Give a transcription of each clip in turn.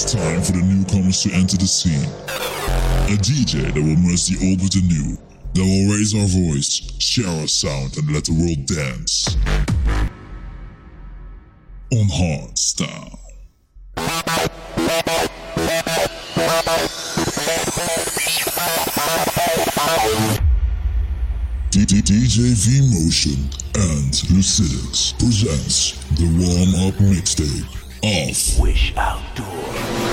it's time for the newcomers to enter the scene. A DJ that will merge the old with the new, that will raise our voice, share our sound, and let the world dance. On Hardstyle. DJ V Motion and Lucidix presents the Warm Up Mixtape off. Wish Outdoor.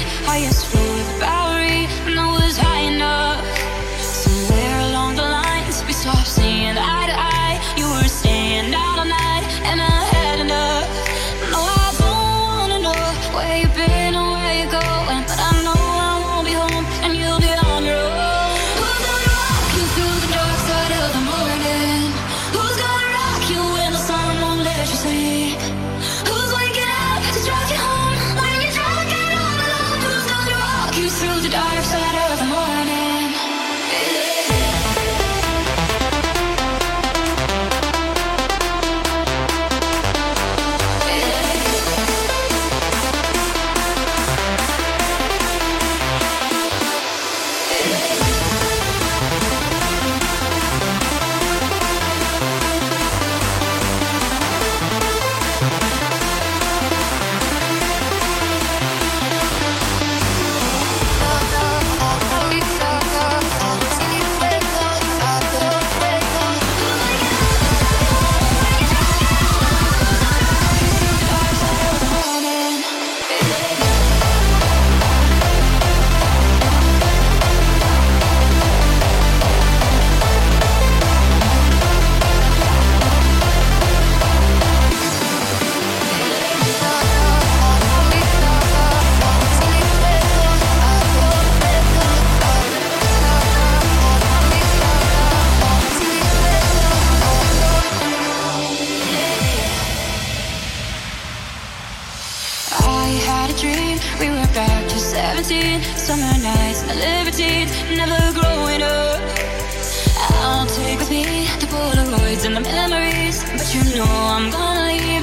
highest floor nicotine, summer nights, my libertine, never growing up. I'll take with me the Polaroids and the memories, but you know I'm gonna leave.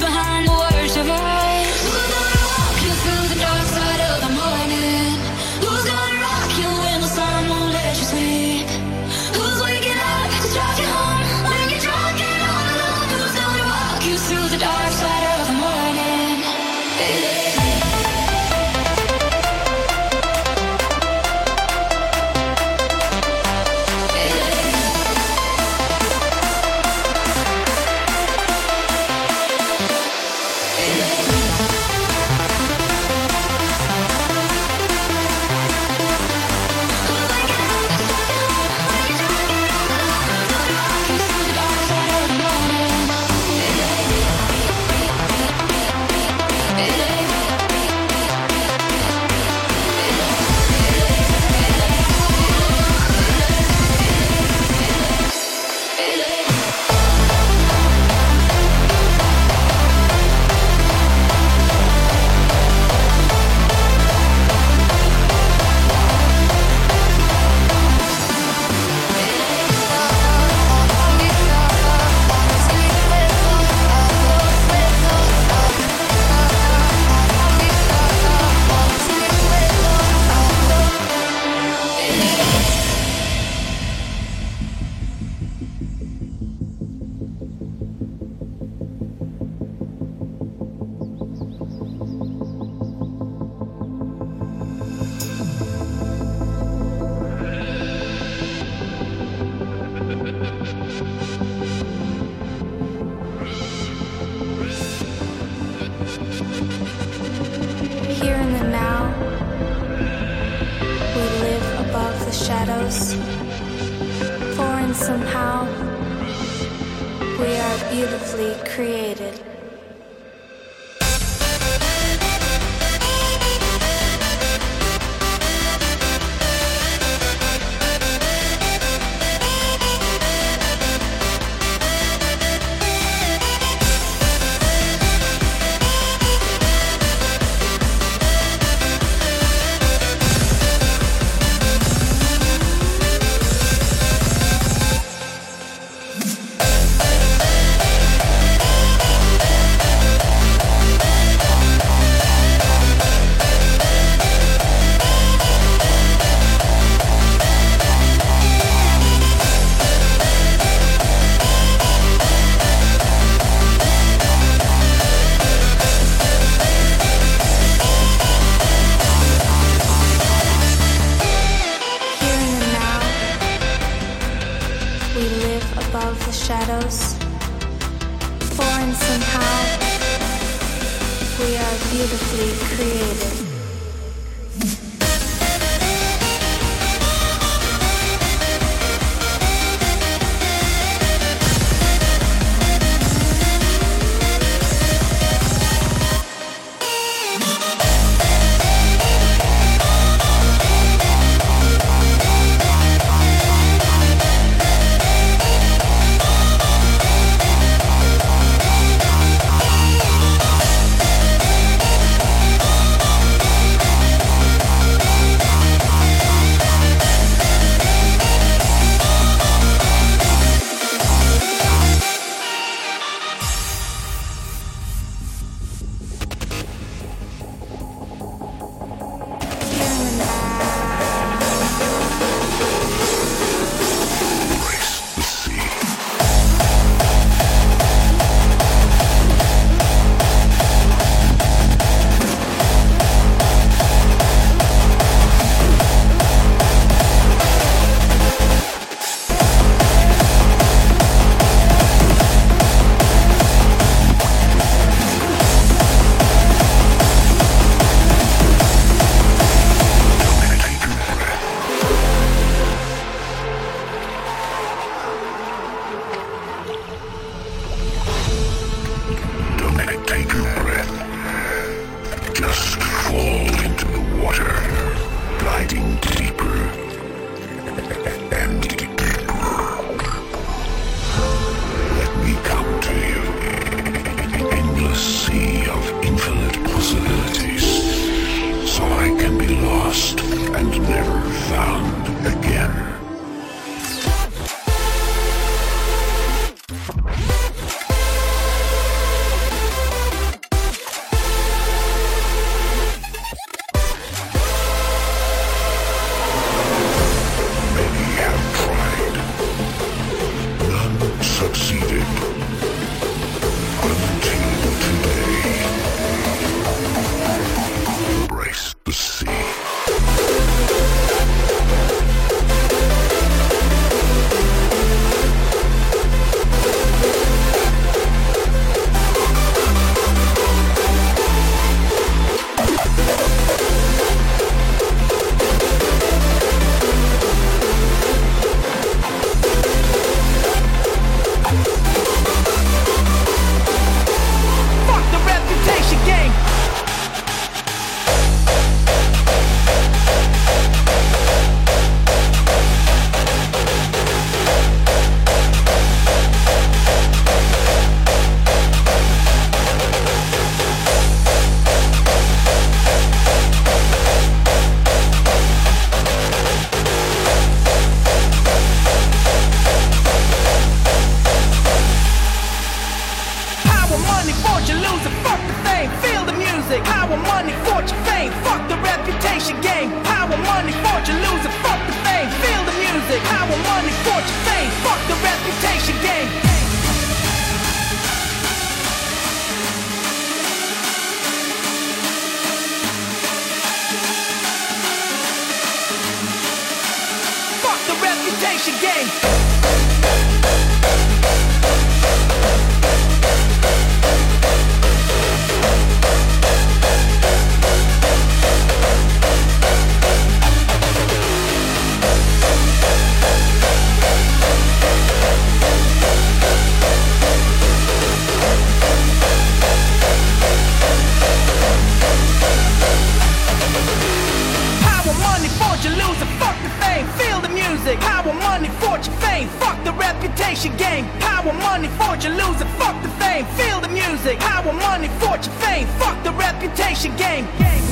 power, money, fortune, fame. Fuck the reputation game. game.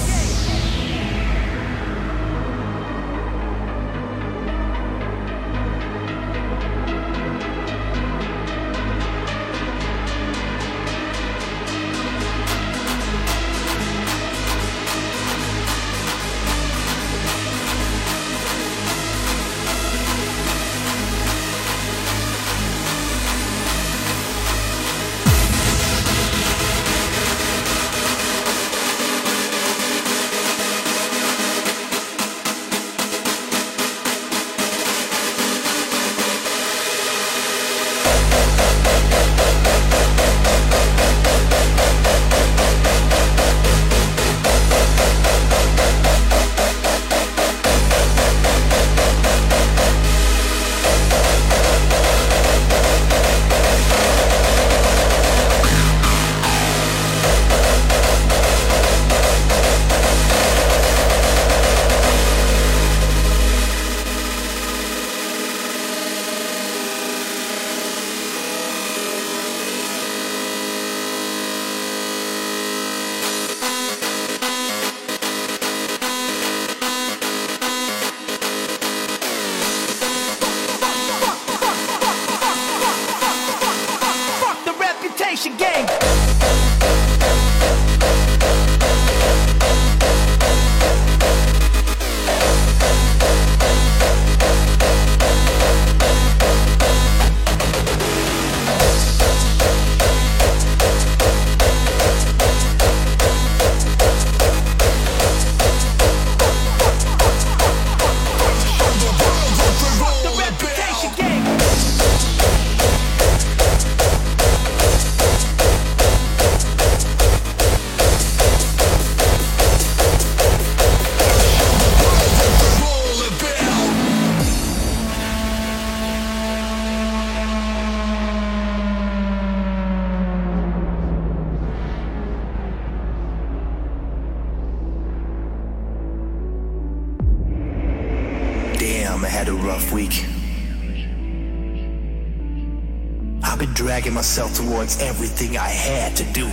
myself towards everything I had to do.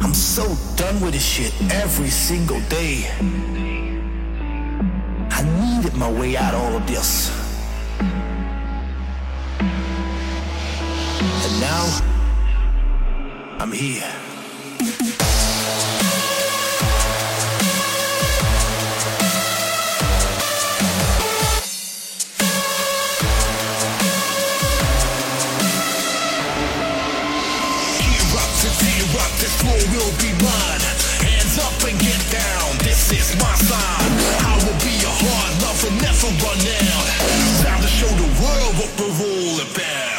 I'm so done with this shit every single day. I needed my way out of all of this. And now, I'm here. this is my sign. I will be a hard lover, never run out. Time to show the world what we're all about.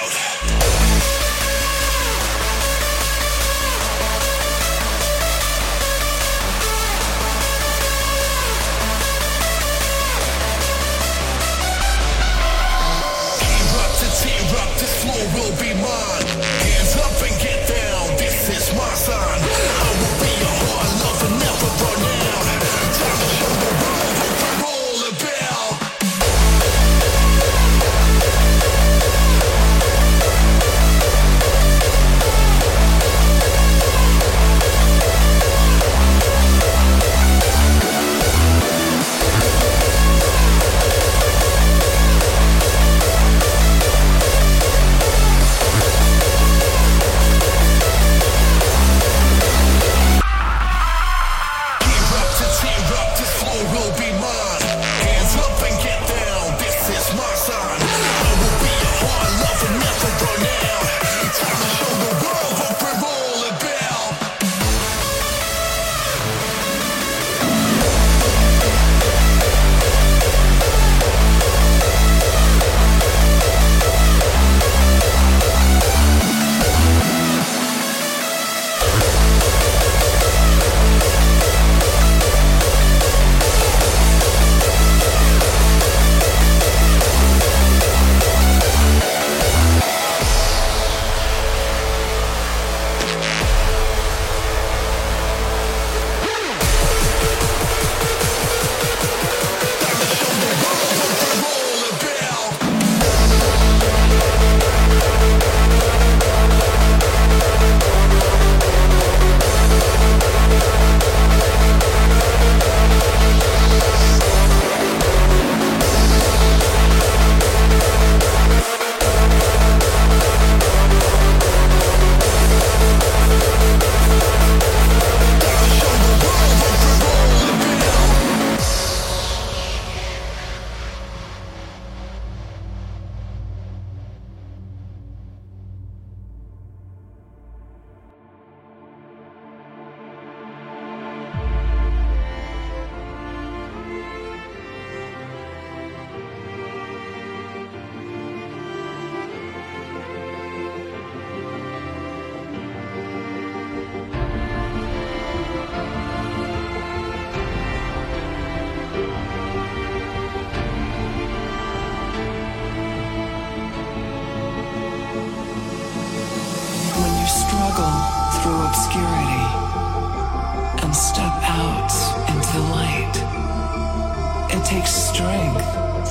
takes strength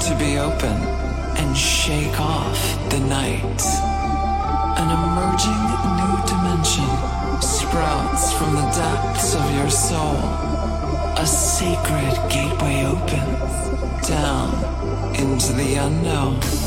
to be open and shake off the night. An emerging new dimension sprouts from the depths of your soul. A sacred gateway opens down into the unknown.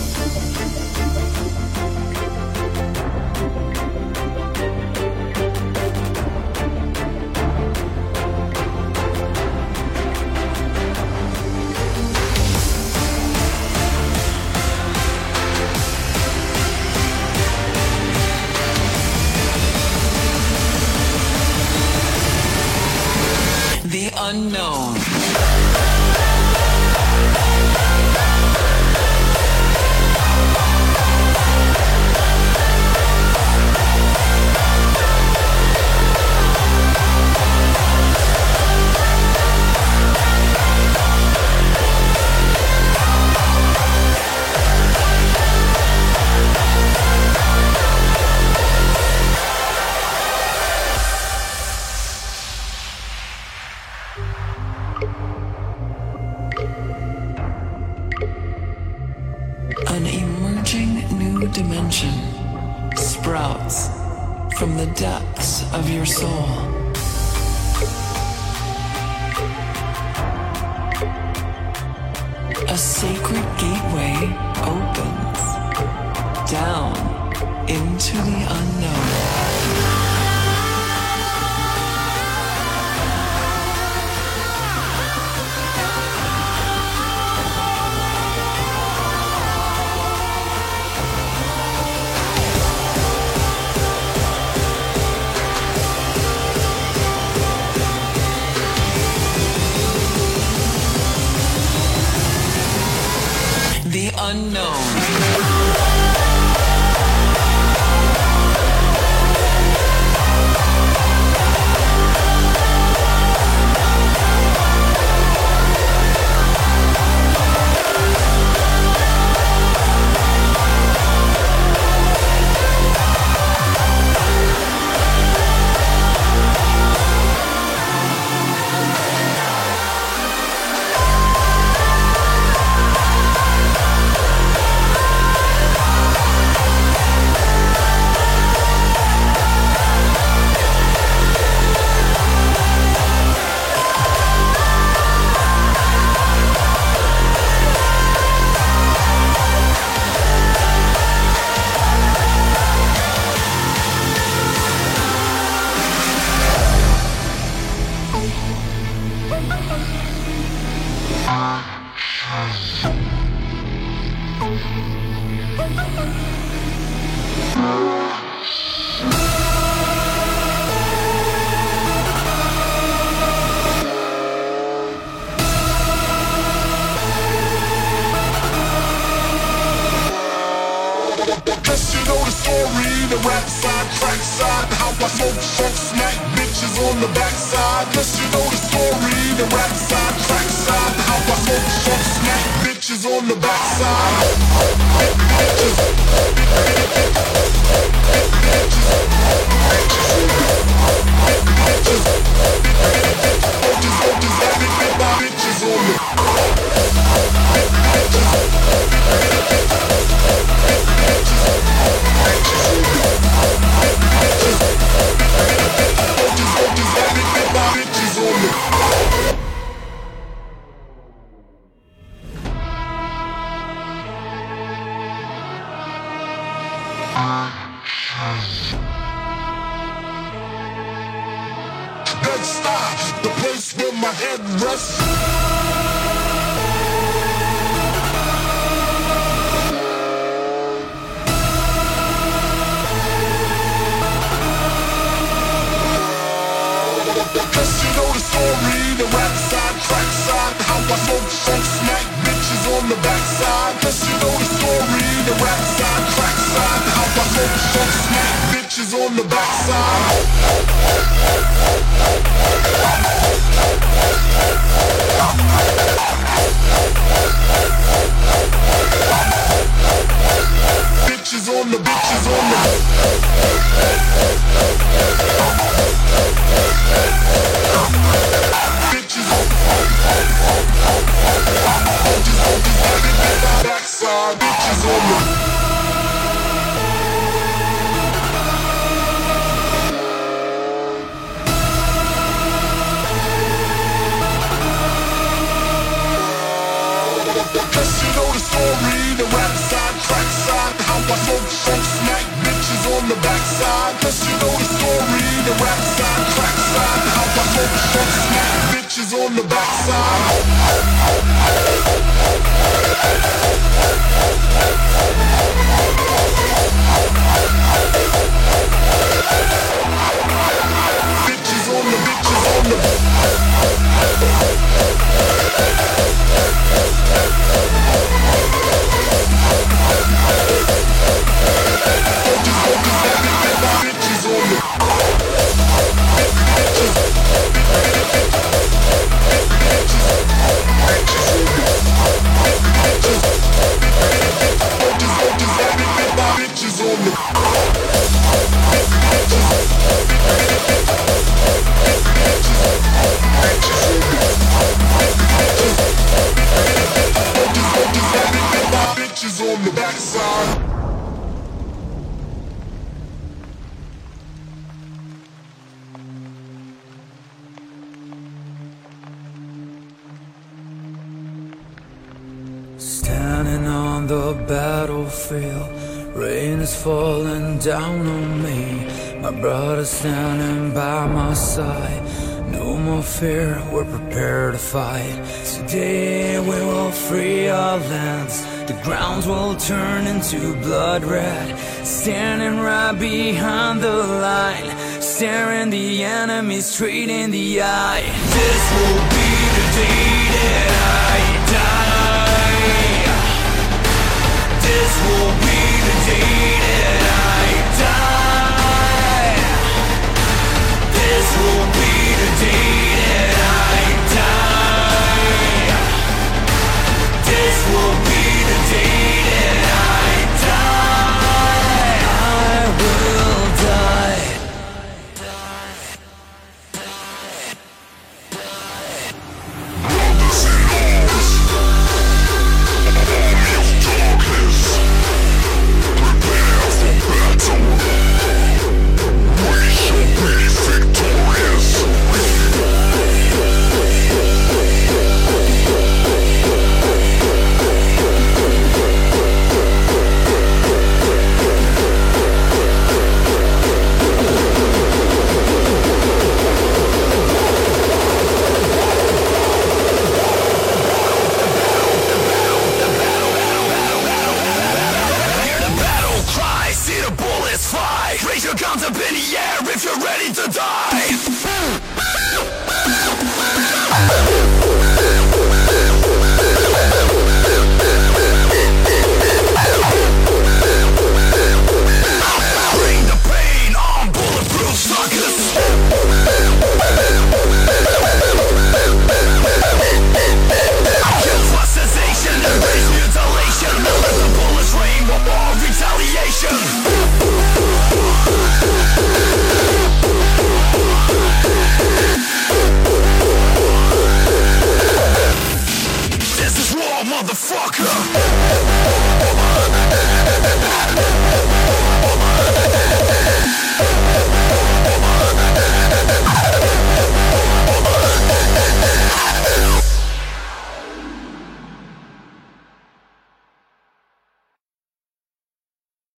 The backside. Cause you know the story, the rap side, track side, how I smoke, smoke, smack bitches on the backside. Bitches on the bitches on the the backside. Cause you know the story, the rap side, track side, how I smoke, bitches on the backside. Battlefield, rain is falling down on me. My brother's standing by my side. No more fear, we're prepared to fight. Today we will free our lands. The grounds will turn into blood red. Standing right behind the line, staring the enemy straight in the eye. This will be the day that I This will